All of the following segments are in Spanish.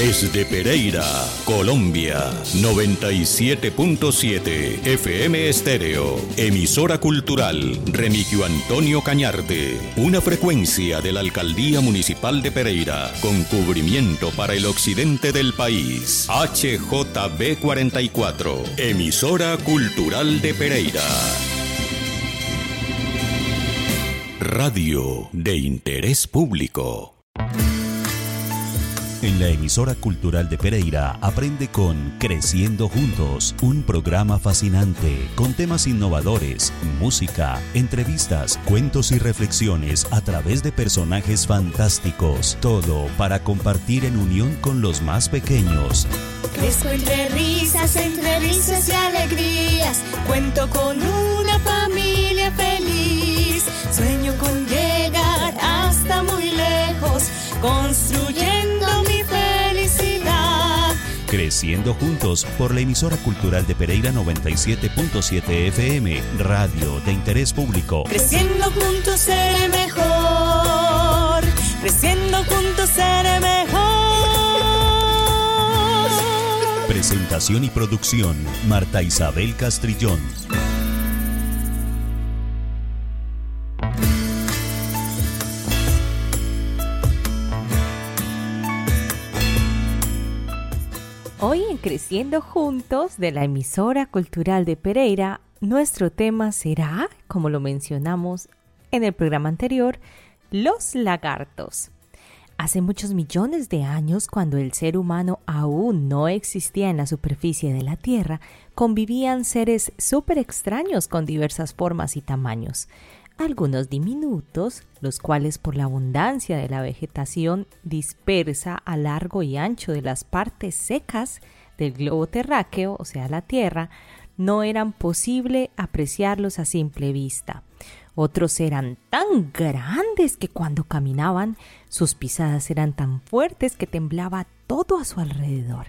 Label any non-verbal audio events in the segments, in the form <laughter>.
Desde Pereira, Colombia, 97.7 FM Estéreo, emisora cultural Remigio Antonio Cañarte, una frecuencia de la Alcaldía Municipal de Pereira, con cubrimiento para el occidente del país. HJB 44, emisora cultural de Pereira. Radio de interés público. En la emisora cultural de Pereira aprende con Creciendo Juntos, un programa fascinante con temas innovadores, música, entrevistas, cuentos y reflexiones a través de personajes fantásticos, todo para compartir en unión con los más pequeños. Crezco entre risas, y alegrías, cuento con una familia feliz, sueño con llegar hasta muy lejos, construyendo. Creciendo juntos por la emisora cultural de Pereira 97.7 FM, radio de interés público. Creciendo juntos seré mejor, creciendo juntos seré mejor. Presentación y producción, Marta Isabel Castrillón. En Creciendo Juntos de la emisora cultural de Pereira, nuestro tema será, como lo mencionamos en el programa anterior, los lagartos. Hace muchos millones de años, cuando el ser humano aún no existía en la superficie de la Tierra, convivían seres súper extraños con diversas formas y tamaños algunos diminutos, los cuales por la abundancia de la vegetación dispersa a largo y ancho de las partes secas del globo terráqueo, o sea, la Tierra, no eran posible apreciarlos a simple vista. Otros eran tan grandes que cuando caminaban sus pisadas eran tan fuertes que temblaba todo a su alrededor.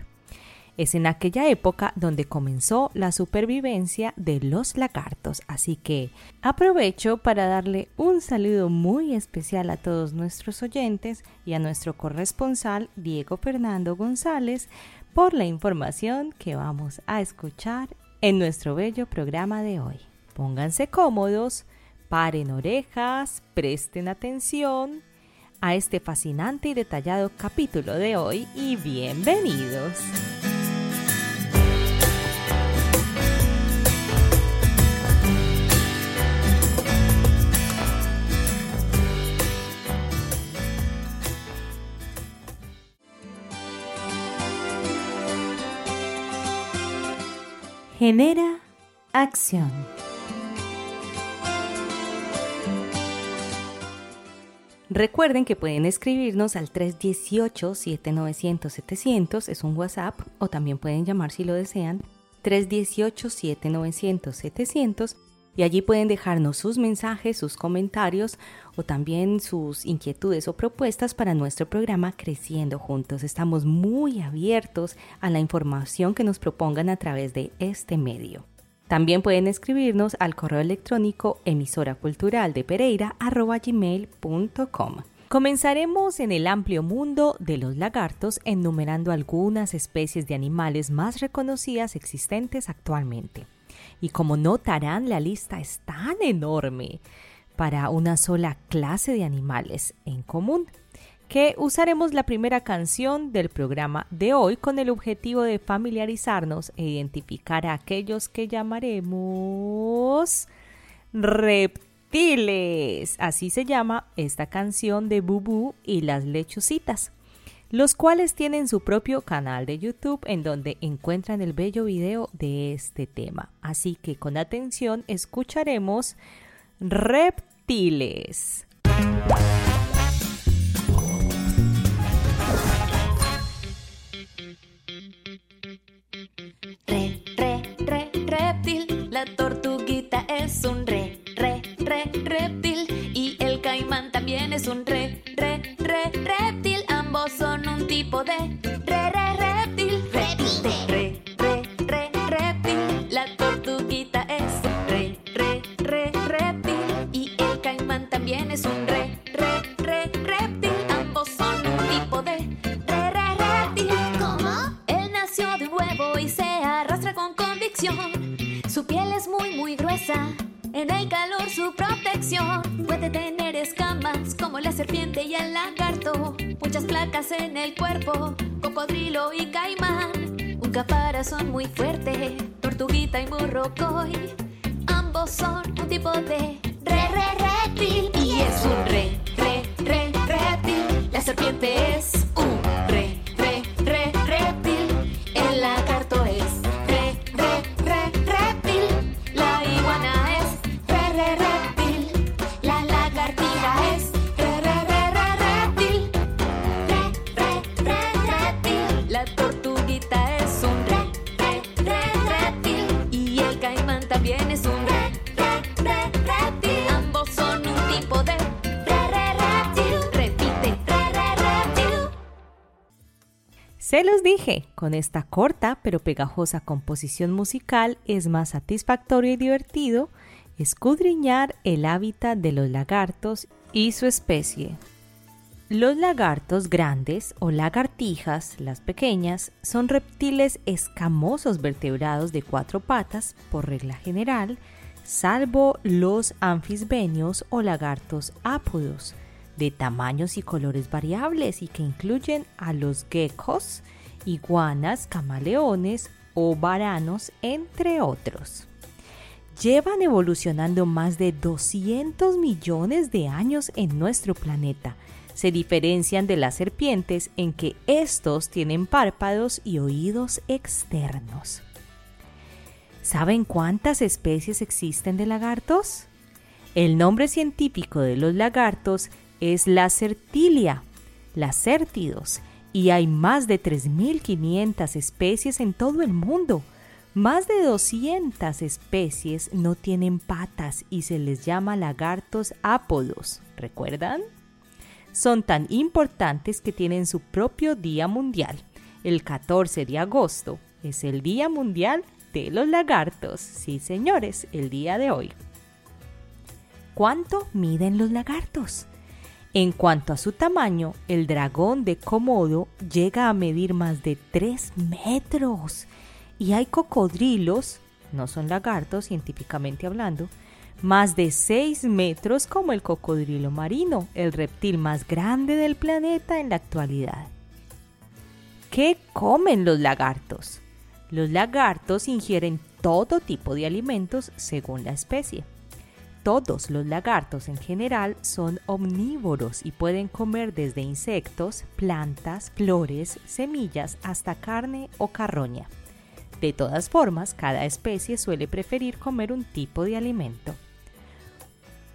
Es en aquella época donde comenzó la supervivencia de los lagartos, así que aprovecho para darle un saludo muy especial a todos nuestros oyentes y a nuestro corresponsal Diego Fernando González por la información que vamos a escuchar en nuestro bello programa de hoy. Pónganse cómodos, paren orejas, presten atención a este fascinante y detallado capítulo de hoy y bienvenidos. Genera acción. Recuerden que pueden escribirnos al 318-7900-700, es un WhatsApp, o también pueden llamar si lo desean, 318-7900-700 y allí pueden dejarnos sus mensajes, sus comentarios o también sus inquietudes o propuestas para nuestro programa Creciendo Juntos. Estamos muy abiertos a la información que nos propongan a través de este medio. También pueden escribirnos al correo electrónico emisora cultural de Pereira Comenzaremos en el amplio mundo de los lagartos enumerando algunas especies de animales más reconocidas existentes actualmente. Y como notarán, la lista es tan enorme para una sola clase de animales en común que usaremos la primera canción del programa de hoy con el objetivo de familiarizarnos e identificar a aquellos que llamaremos reptiles. Así se llama esta canción de Bubu y las lechucitas los cuales tienen su propio canal de YouTube en donde encuentran el bello video de este tema. Así que con atención escucharemos reptiles. Re, re, re, reptil, la tortuguita es un re, re, re, reptil y el caimán también es un re, tipo de En el cuerpo, cocodrilo y caimán. Un caparazón muy fuerte, tortuguita y morrocoy. Ambos son un tipo de re, re, reptil. Y es un re, re, re, reptil. La serpiente es Los dije, con esta corta pero pegajosa composición musical es más satisfactorio y divertido escudriñar el hábitat de los lagartos y su especie. Los lagartos grandes o lagartijas, las pequeñas, son reptiles escamosos vertebrados de cuatro patas por regla general, salvo los anfisbenios o lagartos ápodos, de tamaños y colores variables y que incluyen a los geckos, iguanas, camaleones o varanos, entre otros. Llevan evolucionando más de 200 millones de años en nuestro planeta. Se diferencian de las serpientes en que estos tienen párpados y oídos externos. ¿Saben cuántas especies existen de lagartos? El nombre científico de los lagartos es la certilia, lacértidos, y hay más de 3.500 especies en todo el mundo. Más de 200 especies no tienen patas y se les llama lagartos ápodos, ¿recuerdan? Son tan importantes que tienen su propio día mundial. El 14 de agosto es el Día Mundial de los Lagartos. Sí, señores, el día de hoy. ¿Cuánto miden los lagartos? En cuanto a su tamaño, el dragón de Komodo llega a medir más de 3 metros. Y hay cocodrilos, no son lagartos científicamente hablando, más de 6 metros como el cocodrilo marino, el reptil más grande del planeta en la actualidad. ¿Qué comen los lagartos? Los lagartos ingieren todo tipo de alimentos según la especie. Todos los lagartos en general son omnívoros y pueden comer desde insectos, plantas, flores, semillas hasta carne o carroña. De todas formas, cada especie suele preferir comer un tipo de alimento.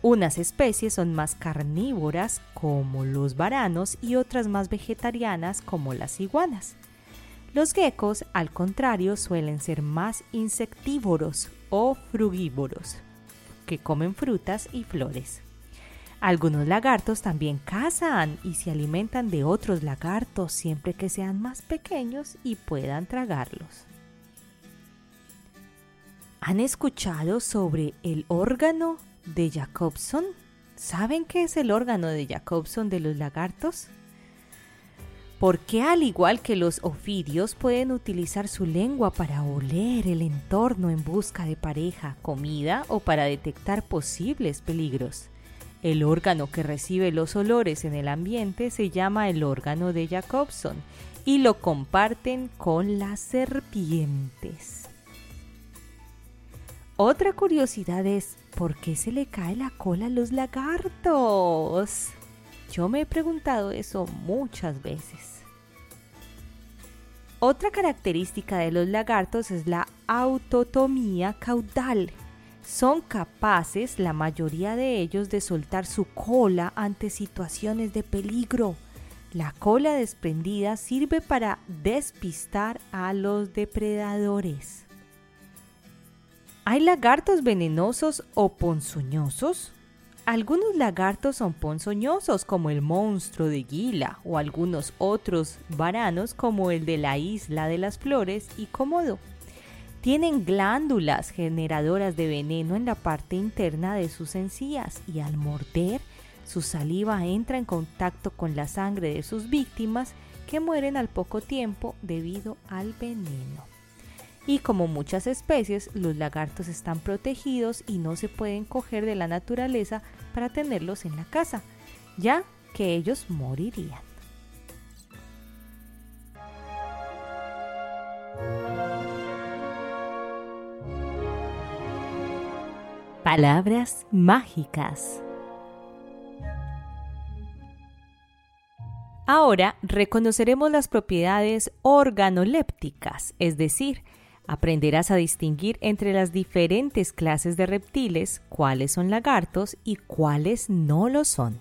Unas especies son más carnívoras como los varanos y otras más vegetarianas como las iguanas. Los geckos, al contrario, suelen ser más insectívoros o frugívoros, que comen frutas y flores. Algunos lagartos también cazan y se alimentan de otros lagartos siempre que sean más pequeños y puedan tragarlos. ¿Han escuchado sobre el órgano de Jacobson? ¿Saben qué es el órgano de Jacobson de los lagartos? ¿Por qué al igual que los ofidios pueden utilizar su lengua para oler el entorno en busca de pareja, comida o para detectar posibles peligros? El órgano que recibe los olores en el ambiente se llama el órgano de Jacobson y lo comparten con las serpientes. Otra curiosidad es, ¿por qué se le cae la cola a los lagartos? Yo me he preguntado eso muchas veces. Otra característica de los lagartos es la autotomía caudal. Son capaces, la mayoría de ellos, de soltar su cola ante situaciones de peligro. La cola desprendida sirve para despistar a los depredadores. ¿Hay lagartos venenosos o ponzoñosos? Algunos lagartos son ponzoñosos como el monstruo de Gila o algunos otros varanos como el de la isla de las flores y Cómodo. Tienen glándulas generadoras de veneno en la parte interna de sus encías y al morder su saliva entra en contacto con la sangre de sus víctimas que mueren al poco tiempo debido al veneno. Y como muchas especies, los lagartos están protegidos y no se pueden coger de la naturaleza para tenerlos en la casa, ya que ellos morirían. Palabras mágicas. Ahora reconoceremos las propiedades organolépticas, es decir, aprenderás a distinguir entre las diferentes clases de reptiles cuáles son lagartos y cuáles no lo son.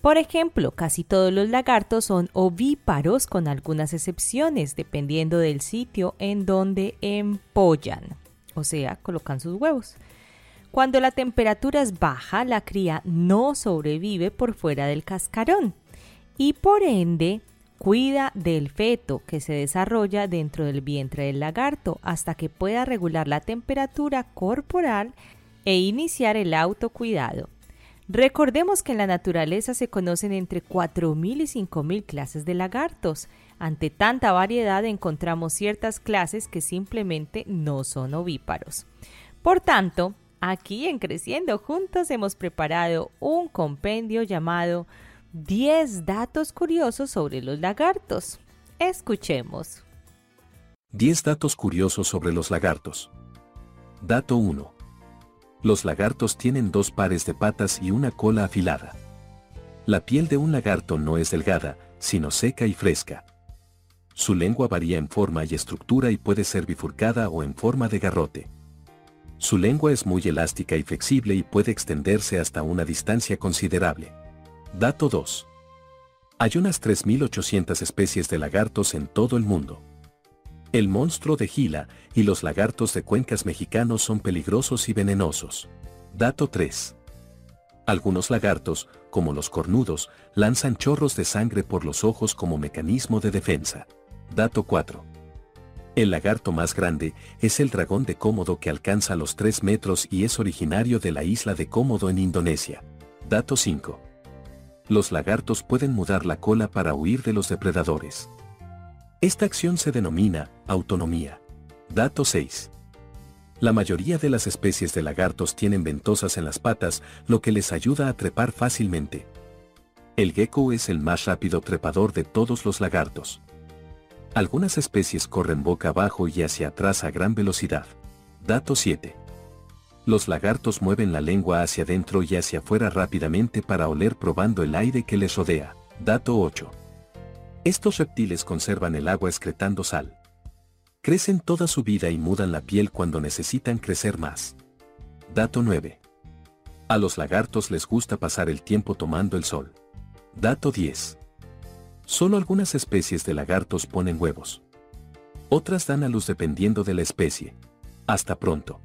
Por ejemplo, casi todos los lagartos son ovíparos con algunas excepciones dependiendo del sitio en donde empollan, o sea, colocan sus huevos. Cuando la temperatura es baja, la cría no sobrevive por fuera del cascarón y por ende cuida del feto que se desarrolla dentro del vientre del lagarto hasta que pueda regular la temperatura corporal e iniciar el autocuidado. Recordemos que en la naturaleza se conocen entre 4.000 y 5.000 clases de lagartos. Ante tanta variedad encontramos ciertas clases que simplemente no son ovíparos. Por tanto, aquí en Creciendo Juntos hemos preparado un compendio llamado 10 datos curiosos sobre los lagartos. Escuchemos. 10 datos curiosos sobre los lagartos. Dato 1. Los lagartos tienen dos pares de patas y una cola afilada. La piel de un lagarto no es delgada, sino seca y fresca. Su lengua varía en forma y estructura y puede ser bifurcada o en forma de garrote. Su lengua es muy elástica y flexible y puede extenderse hasta una distancia considerable. Dato 2. Hay unas 3.800 especies de lagartos en todo el mundo. El monstruo de Gila y los lagartos de cuencas mexicanos son peligrosos y venenosos. Dato 3. Algunos lagartos, como los cornudos, lanzan chorros de sangre por los ojos como mecanismo de defensa. Dato 4. El lagarto más grande es el dragón de Cómodo que alcanza los 3 metros y es originario de la isla de Cómodo en Indonesia. Dato 5 los lagartos pueden mudar la cola para huir de los depredadores. Esta acción se denomina autonomía. Dato 6. La mayoría de las especies de lagartos tienen ventosas en las patas, lo que les ayuda a trepar fácilmente. El gecko es el más rápido trepador de todos los lagartos. Algunas especies corren boca abajo y hacia atrás a gran velocidad. Dato 7. Los lagartos mueven la lengua hacia adentro y hacia afuera rápidamente para oler probando el aire que les rodea. Dato 8. Estos reptiles conservan el agua excretando sal. Crecen toda su vida y mudan la piel cuando necesitan crecer más. Dato 9. A los lagartos les gusta pasar el tiempo tomando el sol. Dato 10. Solo algunas especies de lagartos ponen huevos. Otras dan a luz dependiendo de la especie. Hasta pronto.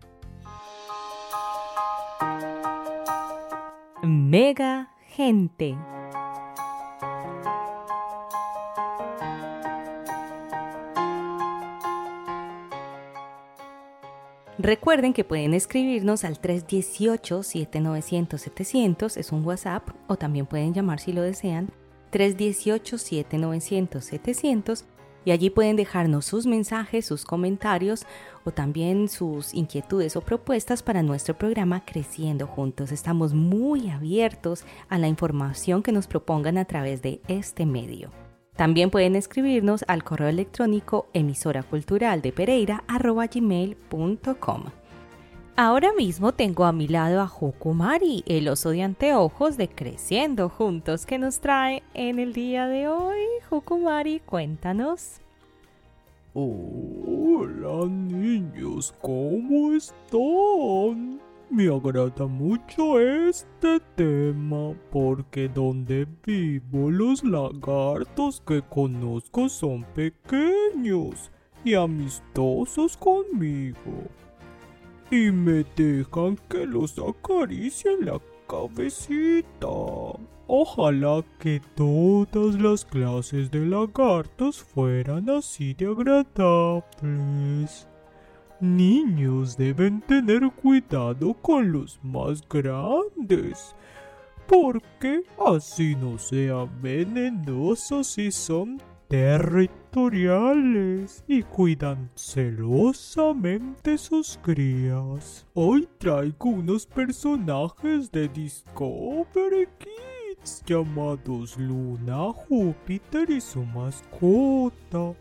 Mega Gente. Recuerden que pueden escribirnos al 318-7900-700, es un WhatsApp, o también pueden llamar si lo desean, 318-7900-700 y allí pueden dejarnos sus mensajes, sus comentarios o también sus inquietudes o propuestas para nuestro programa Creciendo Juntos. Estamos muy abiertos a la información que nos propongan a través de este medio. También pueden escribirnos al correo electrónico emisora cultural de Pereira Ahora mismo tengo a mi lado a Jukumari, el oso de anteojos de Creciendo Juntos, que nos trae en el día de hoy. Jukumari, cuéntanos. Hola niños, ¿cómo están? Me agrada mucho este tema porque donde vivo los lagartos que conozco son pequeños y amistosos conmigo y me dejan que los acaricie en la cabecita. Ojalá que todas las clases de lagartos fueran así de agradables. Niños deben tener cuidado con los más grandes, porque así no sean venenosos y son territoriales y cuidan celosamente sus crías. Hoy traigo unos personajes de Discovery Kids llamados Luna, Júpiter y su mascota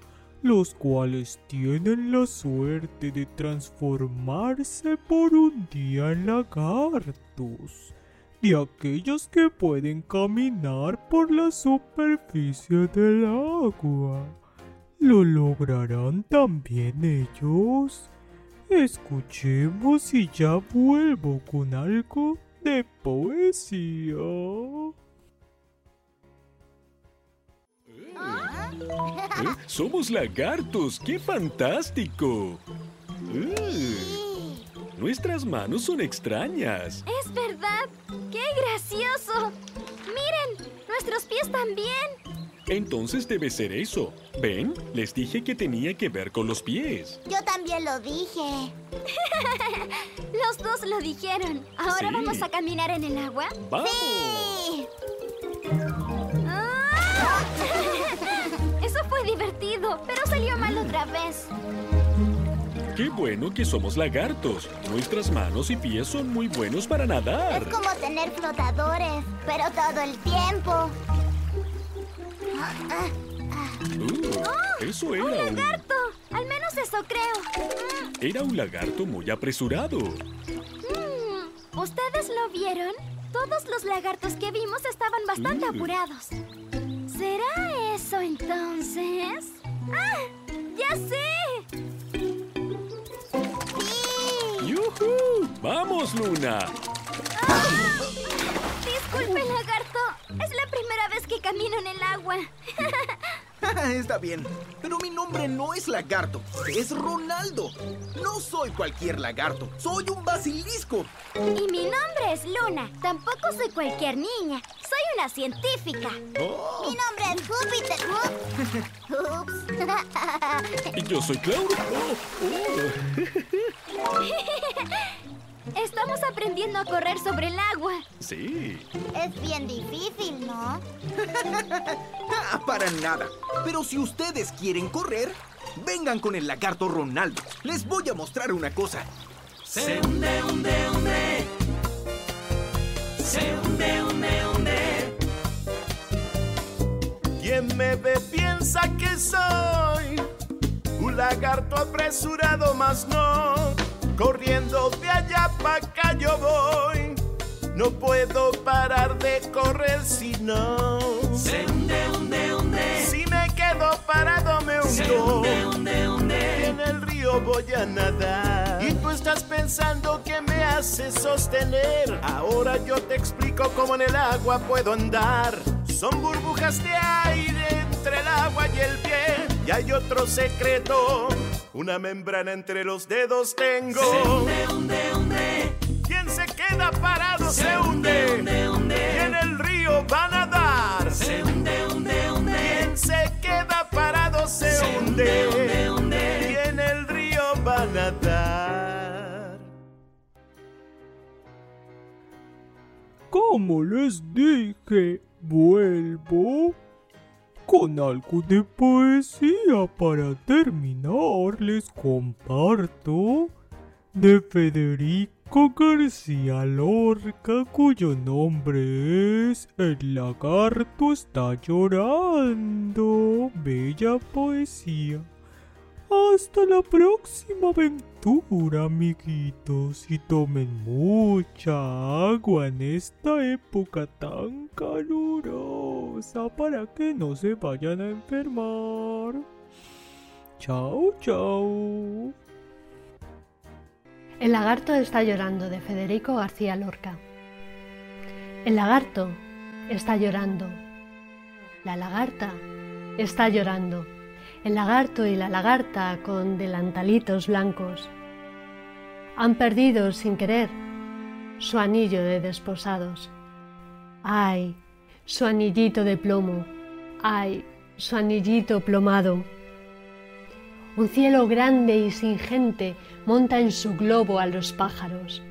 los cuales tienen la suerte de transformarse por un día en lagartos, de aquellos que pueden caminar por la superficie del agua. ¿Lo lograrán también ellos? Escuchemos y ya vuelvo con algo de poesía. ¿Eh? Somos lagartos, qué fantástico. Uh, nuestras manos son extrañas. Es verdad, qué gracioso. Miren, nuestros pies también. Entonces debe ser eso. ¿Ven? Les dije que tenía que ver con los pies. Yo también lo dije. <laughs> los dos lo dijeron. ¿Ahora vamos a caminar en el agua? ¡Vamos! Sí. <laughs> Eso fue divertido, pero salió mal otra vez. Qué bueno que somos lagartos. Nuestras manos y pies son muy buenos para nadar. Es como tener flotadores, pero todo el tiempo. Uh, eso era ¡Un lagarto! Al menos eso creo. Era un lagarto muy apresurado. Mm, ¿Ustedes lo vieron? Todos los lagartos que vimos estaban bastante apurados. ¿Será eso entonces? ¡Ah! ¡Ya sé! ¡Vamos, Luna! ¡Ah! Disculpe, lagarto. Es la primera vez que camino en el agua. <laughs> Está bien, pero mi nombre no es lagarto, es Ronaldo. No soy cualquier lagarto, soy un basilisco. Y mi nombre es Luna. Tampoco soy cualquier niña. Soy una científica. Oh. Mi nombre es Júpiter. Ups. Y yo soy Claudio. Oh, oh. <laughs> Estamos aprendiendo a correr sobre el agua. Sí. Es bien difícil, ¿no? <laughs> Ah, para nada. Pero si ustedes quieren correr, vengan con el lagarto Ronaldo. Les voy a mostrar una cosa. Se hunde, hunde, hunde. Se hunde, hunde, hunde. Quien me ve piensa que soy un lagarto apresurado, más no. Corriendo de allá para acá yo voy. No puedo parar de correr si no. Se hunde, hunde, hunde. Si me quedo parado me Se hundo. hunde, hunde, Y hunde. en el río voy a nadar. Y tú estás pensando que me hace sostener. Ahora yo te explico cómo en el agua puedo andar. Son burbujas de aire entre el agua y el pie. Y hay otro secreto. Una membrana entre los dedos tengo. Se hunde, hunde, hunde. Quien se queda parado se, Se hunde, hunde, hunde. Y en el río va a nadar. Se hunde, hunde, hunde. Quien se queda parado se, Se hunde, hunde, hunde. Y en el río va a nadar. Como les dije, vuelvo con algo de poesía para terminar. Les comparto de Federico García Lorca, cuyo nombre es El lagarto está llorando. Bella poesía. Hasta la próxima aventura, amiguitos, y tomen mucha agua en esta época tan calurosa para que no se vayan a enfermar. Chao, chao. El lagarto está llorando de Federico García Lorca. El lagarto está llorando. La lagarta está llorando. El lagarto y la lagarta con delantalitos blancos han perdido sin querer su anillo de desposados. Ay, su anillito de plomo. Ay, su anillito plomado. Un cielo grande y sin gente monta en su globo a los pájaros.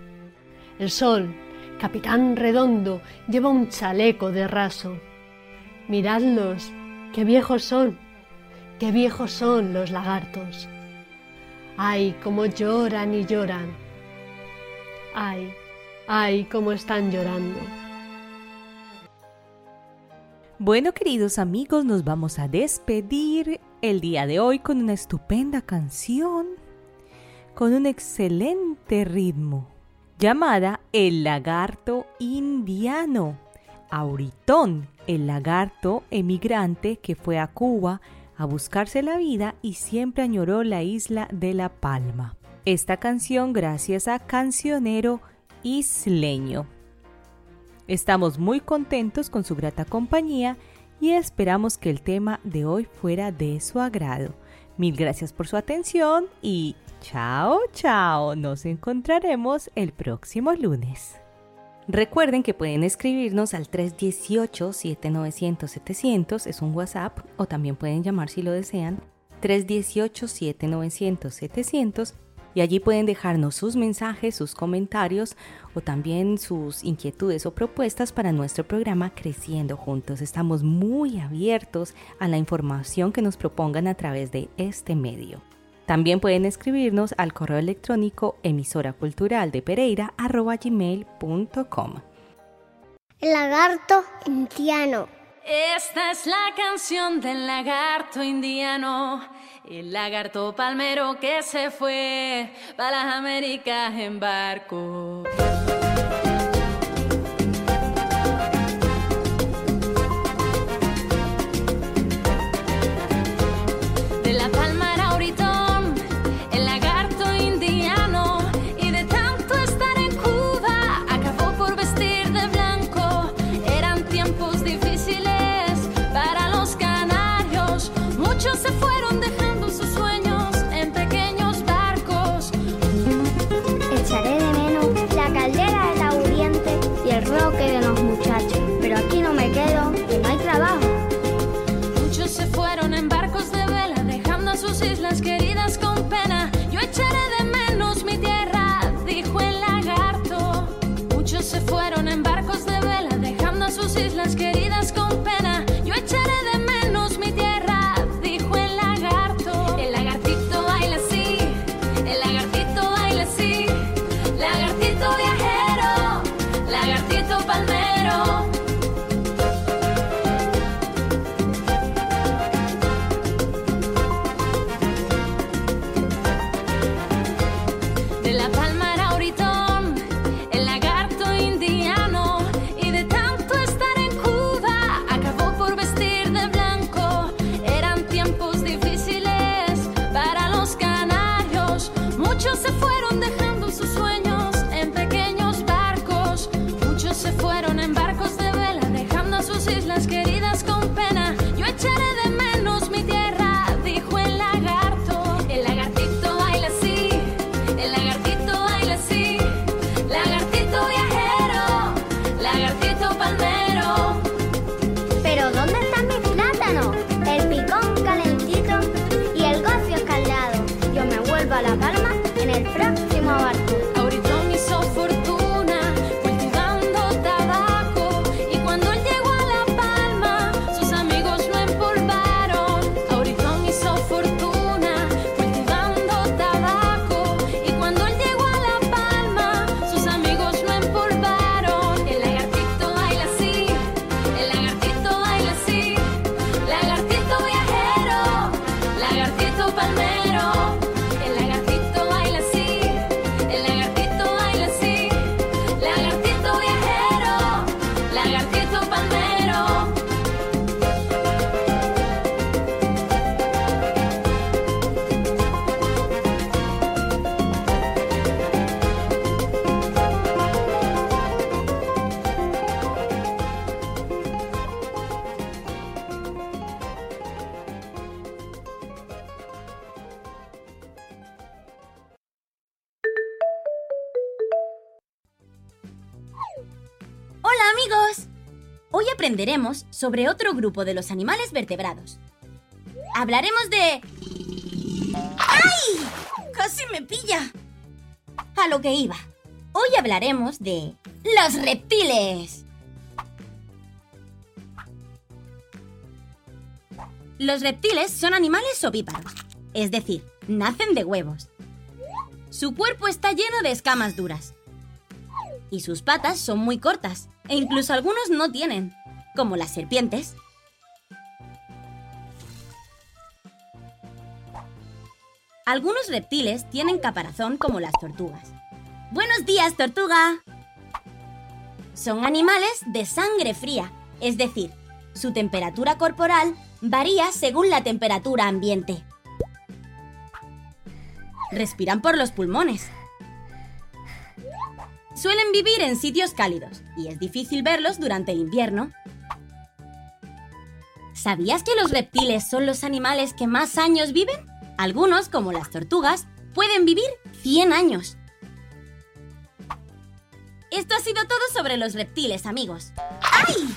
El sol, capitán redondo, lleva un chaleco de raso. Miradlos, qué viejos son, qué viejos son los lagartos. Ay, cómo lloran y lloran. Ay, ay, cómo están llorando. Bueno, queridos amigos, nos vamos a despedir el día de hoy con una estupenda canción, con un excelente ritmo, llamada El lagarto indiano. Auritón, el lagarto emigrante que fue a Cuba a buscarse la vida y siempre añoró la isla de La Palma. Esta canción gracias a Cancionero Isleño. Estamos muy contentos con su grata compañía y esperamos que el tema de hoy fuera de su agrado. Mil gracias por su atención y chao, chao. Nos encontraremos el próximo lunes. Recuerden que pueden escribirnos al 318-7900-700, es un WhatsApp, o también pueden llamar si lo desean, 318-7900-700 y allí pueden dejarnos sus mensajes, sus comentarios o también sus inquietudes o propuestas para nuestro programa Creciendo Juntos. Estamos muy abiertos a la información que nos propongan a través de este medio. También pueden escribirnos al correo electrónico emisora cultural de Pereira gmail.com. El lagarto indiano. Esta es la canción del lagarto indiano, el lagarto palmero que se fue para las Américas en barco. Sobre otro grupo de los animales vertebrados. Hablaremos de... ¡Ay! Casi me pilla. A lo que iba. Hoy hablaremos de... Los reptiles. Los reptiles son animales ovíparos, es decir, nacen de huevos. Su cuerpo está lleno de escamas duras. Y sus patas son muy cortas, e incluso algunos no tienen, como las serpientes. Algunos reptiles tienen caparazón como las tortugas. Buenos días, tortuga. Son animales de sangre fría, es decir, su temperatura corporal varía según la temperatura ambiente. Respiran por los pulmones. Suelen vivir en sitios cálidos y es difícil verlos durante el invierno. ¿Sabías que los reptiles son los animales que más años viven? Algunos, como las tortugas, pueden vivir 100 años. Esto ha sido todo sobre los reptiles, amigos. ¡Ay!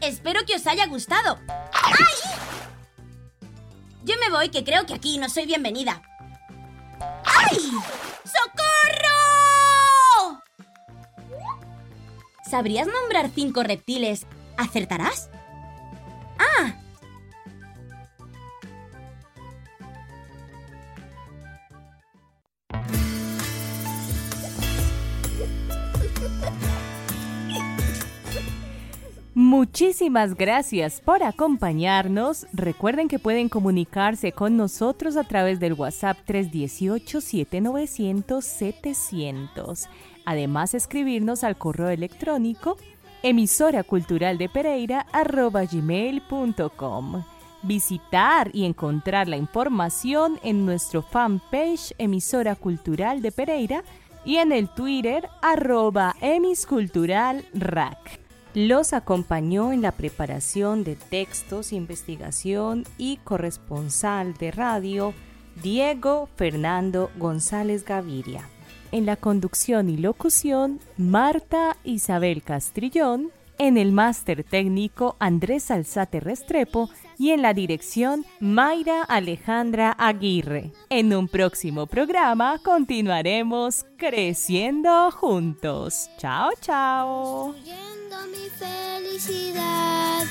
Espero que os haya gustado. ¡Ay! Yo me voy, que creo que aquí no soy bienvenida. ¡Ay! ¡Socorro! ¿Sabrías nombrar cinco reptiles? ¿Acertarás? Muchísimas gracias por acompañarnos. Recuerden que pueden comunicarse con nosotros a través del WhatsApp 318-7900-700. Además, escribirnos al correo electrónico emisora cultural de Pereira gmail.com. Visitar y encontrar la información en nuestro fanpage emisora cultural de Pereira y en el Twitter arroba emisculturalrac. Los acompañó en la preparación de textos, investigación y corresponsal de radio Diego Fernando González Gaviria. En la conducción y locución Marta Isabel Castrillón, en el máster técnico Andrés Alzate Restrepo y en la dirección Mayra Alejandra Aguirre. En un próximo programa continuaremos creciendo juntos. Chao, chao. Mi felicidad.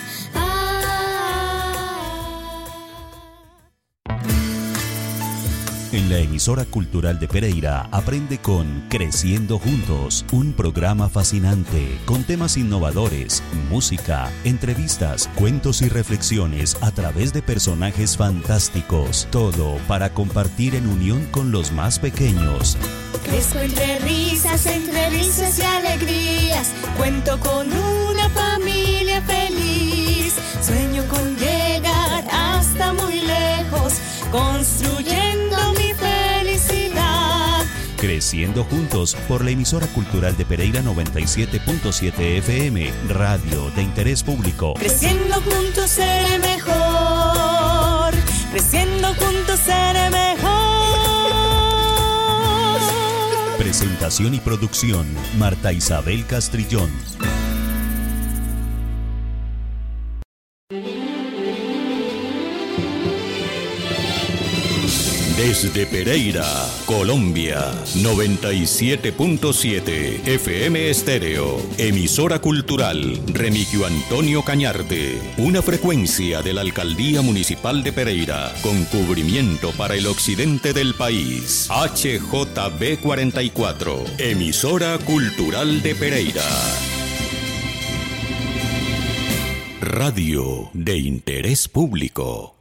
En la emisora cultural de Pereira aprende con Creciendo Juntos, un programa fascinante con temas innovadores, música, entrevistas, cuentos y reflexiones a través de personajes fantásticos, todo para compartir en unión con los más pequeños. Crezco entre risas, entre risas y alegrías. Cuento con una familia feliz. Sueño con llegar hasta muy lejos, construyendo. Creciendo juntos por la emisora cultural de Pereira 97.7 FM, radio de interés público. Creciendo juntos seré mejor. Creciendo juntos seré mejor. Presentación y producción, Marta Isabel Castrillón. Desde Pereira, Colombia, 97.7 FM Estéreo, emisora cultural Remigio Antonio Cañarte, una frecuencia de la Alcaldía Municipal de Pereira, con cubrimiento para el occidente del país. HJB 44, emisora cultural de Pereira. Radio de interés público.